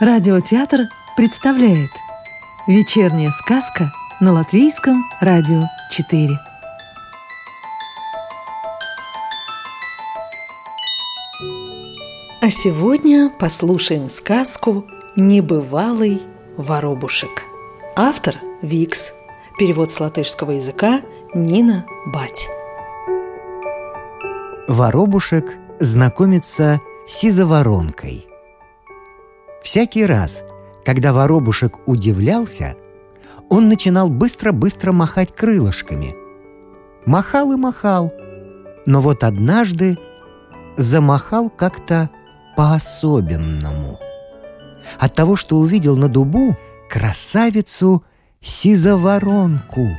Радиотеатр представляет Вечерняя сказка на Латвийском радио 4 А сегодня послушаем сказку «Небывалый воробушек». Автор Викс. Перевод с латышского языка Нина Бать. Воробушек знакомится с сизоворонкой. Всякий раз, когда воробушек удивлялся, он начинал быстро-быстро махать крылышками. Махал и махал, но вот однажды замахал как-то по-особенному. От того, что увидел на дубу красавицу сизоворонку,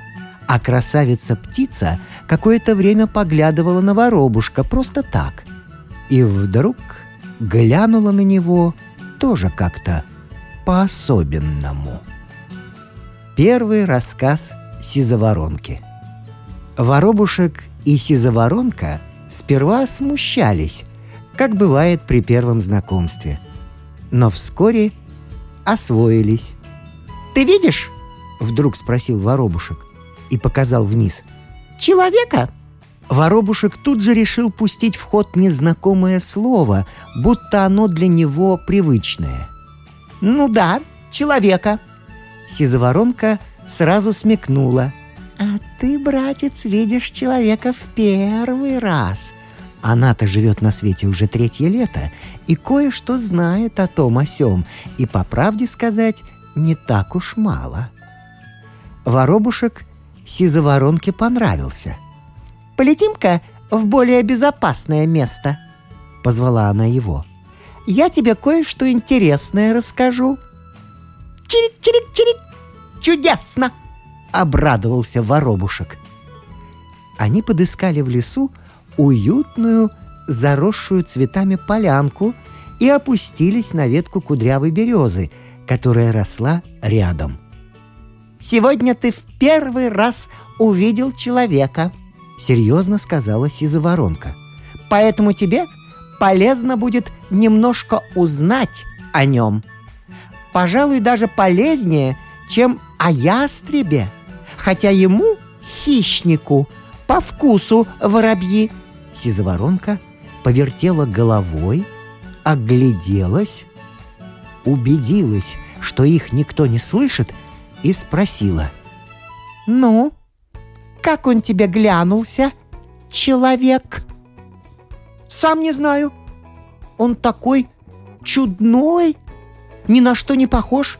а красавица-птица какое-то время поглядывала на воробушка просто так. И вдруг глянула на него тоже как-то по-особенному. Первый рассказ Сизоворонки. Воробушек и Сизоворонка сперва смущались, как бывает при первом знакомстве. Но вскоре освоились. «Ты видишь?» — вдруг спросил Воробушек и показал вниз. «Человека?» Воробушек тут же решил пустить в ход незнакомое слово, будто оно для него привычное. «Ну да, человека». Сизоворонка сразу смекнула. «А ты, братец, видишь человека в первый раз». Она-то живет на свете уже третье лето и кое-что знает о том о сём, и, по правде сказать, не так уж мало. Воробушек Сизоворонке понравился — Полетим-ка в более безопасное место», — позвала она его. «Я тебе кое-что интересное расскажу». «Чирик-чирик-чирик! Чудесно!» — обрадовался воробушек. Они подыскали в лесу уютную, заросшую цветами полянку и опустились на ветку кудрявой березы, которая росла рядом. «Сегодня ты в первый раз увидел человека», серьезно сказала сизоворонка. Поэтому тебе полезно будет немножко узнать о нем. Пожалуй, даже полезнее, чем о ястребе, хотя ему, хищнику, по вкусу воробьи. Сизоворонка повертела головой, огляделась, убедилась, что их никто не слышит, и спросила. «Ну, как он тебе глянулся, человек?» «Сам не знаю. Он такой чудной, ни на что не похож.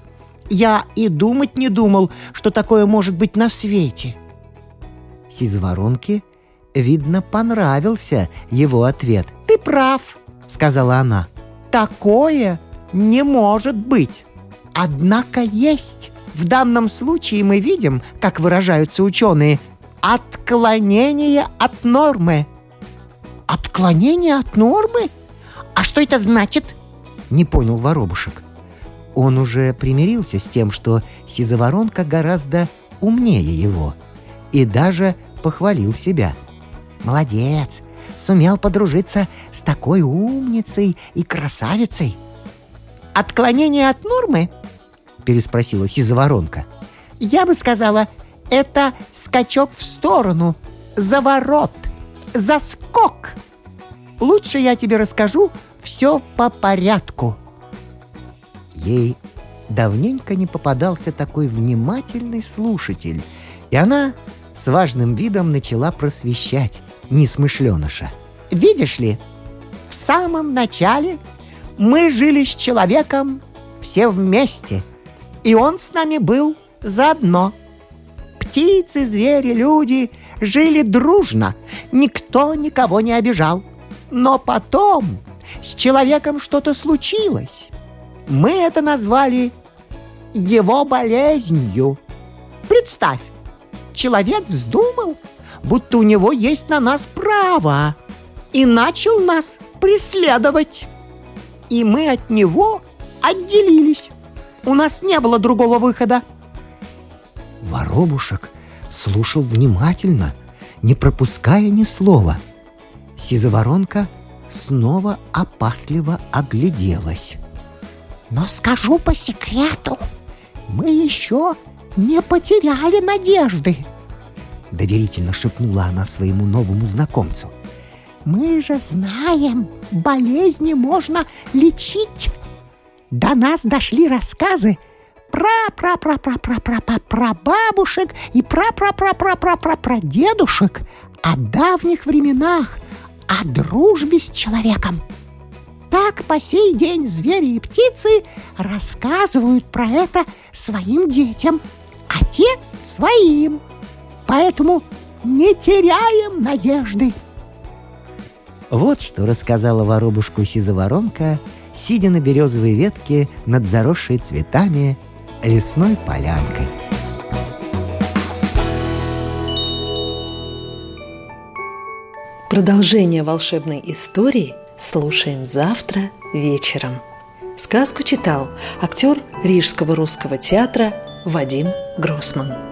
Я и думать не думал, что такое может быть на свете». Сизворонке, видно, понравился его ответ. «Ты прав», — сказала она. «Такое не может быть. Однако есть. В данном случае мы видим, как выражаются ученые, Отклонение от нормы. Отклонение от нормы? А что это значит? Не понял воробушек. Он уже примирился с тем, что сизоворонка гораздо умнее его. И даже похвалил себя. Молодец, сумел подружиться с такой умницей и красавицей. «Отклонение от нормы?» — переспросила сизоворонка. «Я бы сказала, это скачок в сторону, заворот, заскок. Лучше я тебе расскажу все по порядку. Ей давненько не попадался такой внимательный слушатель, и она с важным видом начала просвещать несмышленыша. «Видишь ли, в самом начале мы жили с человеком все вместе, и он с нами был заодно – птицы, звери, люди жили дружно, никто никого не обижал. Но потом с человеком что-то случилось. Мы это назвали его болезнью. Представь, человек вздумал, будто у него есть на нас право, и начал нас преследовать. И мы от него отделились. У нас не было другого выхода. Воробушек слушал внимательно, не пропуская ни слова. Сизоворонка снова опасливо огляделась. Но скажу по секрету, мы еще не потеряли надежды. Доверительно шепнула она своему новому знакомцу. Мы же знаем, болезни можно лечить. До нас дошли рассказы пра-пра-пра-пра-пра-пра-пра-бабушек и пра-пра-пра-пра-пра-пра-дедушек о давних временах, о дружбе с человеком. Так по сей день звери и птицы рассказывают про это своим детям, а те своим. Поэтому не теряем надежды. Вот что рассказала воробушку Сизоворонка, сидя на березовой ветке над заросшей цветами лесной полянкой. Продолжение волшебной истории слушаем завтра вечером. Сказку читал актер Рижского русского театра Вадим Гроссман.